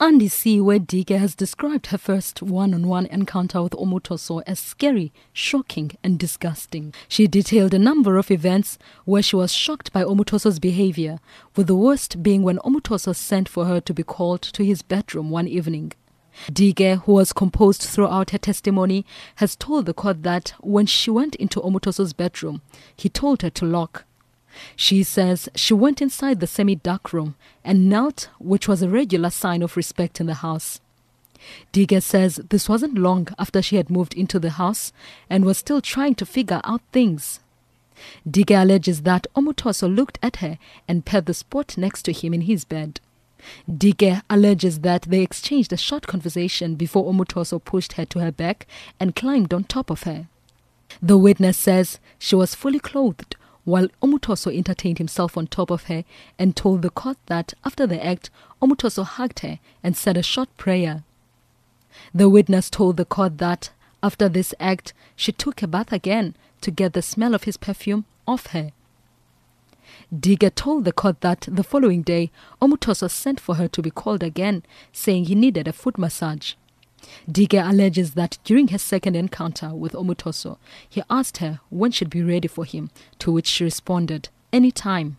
Andisi where Dike has described her first one-on-one encounter with Omotoso as scary, shocking and disgusting. She detailed a number of events where she was shocked by Omotoso's behavior, with the worst being when Omotoso sent for her to be called to his bedroom one evening. Dike, who was composed throughout her testimony, has told the court that when she went into Omotoso's bedroom, he told her to lock she says she went inside the semi dark room and knelt, which was a regular sign of respect in the house. Dike says this wasn't long after she had moved into the house and was still trying to figure out things. Dike alleges that Omotoso looked at her and pet the spot next to him in his bed. Dike alleges that they exchanged a short conversation before Omotoso pushed her to her back and climbed on top of her. The witness says she was fully clothed while Omotoso entertained himself on top of her and told the court that after the act, Omotoso hugged her and said a short prayer. The witness told the court that after this act, she took a bath again to get the smell of his perfume off her. Dike told the court that the following day, Omotoso sent for her to be called again, saying he needed a foot massage. Dike alleges that during her second encounter with Omotoso, he asked her when she'd be ready for him, to which she responded, any time.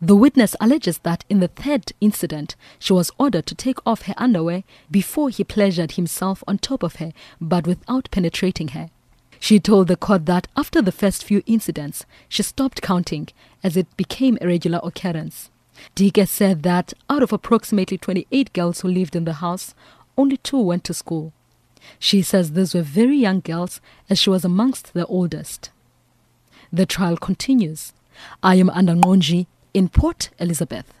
The witness alleges that in the third incident, she was ordered to take off her underwear before he pleasured himself on top of her, but without penetrating her. She told the court that after the first few incidents, she stopped counting as it became a regular occurrence. Dike said that out of approximately 28 girls who lived in the house, only two went to school. She says these were very young girls as she was amongst the oldest. The trial continues. I am Andangonji in Port Elizabeth.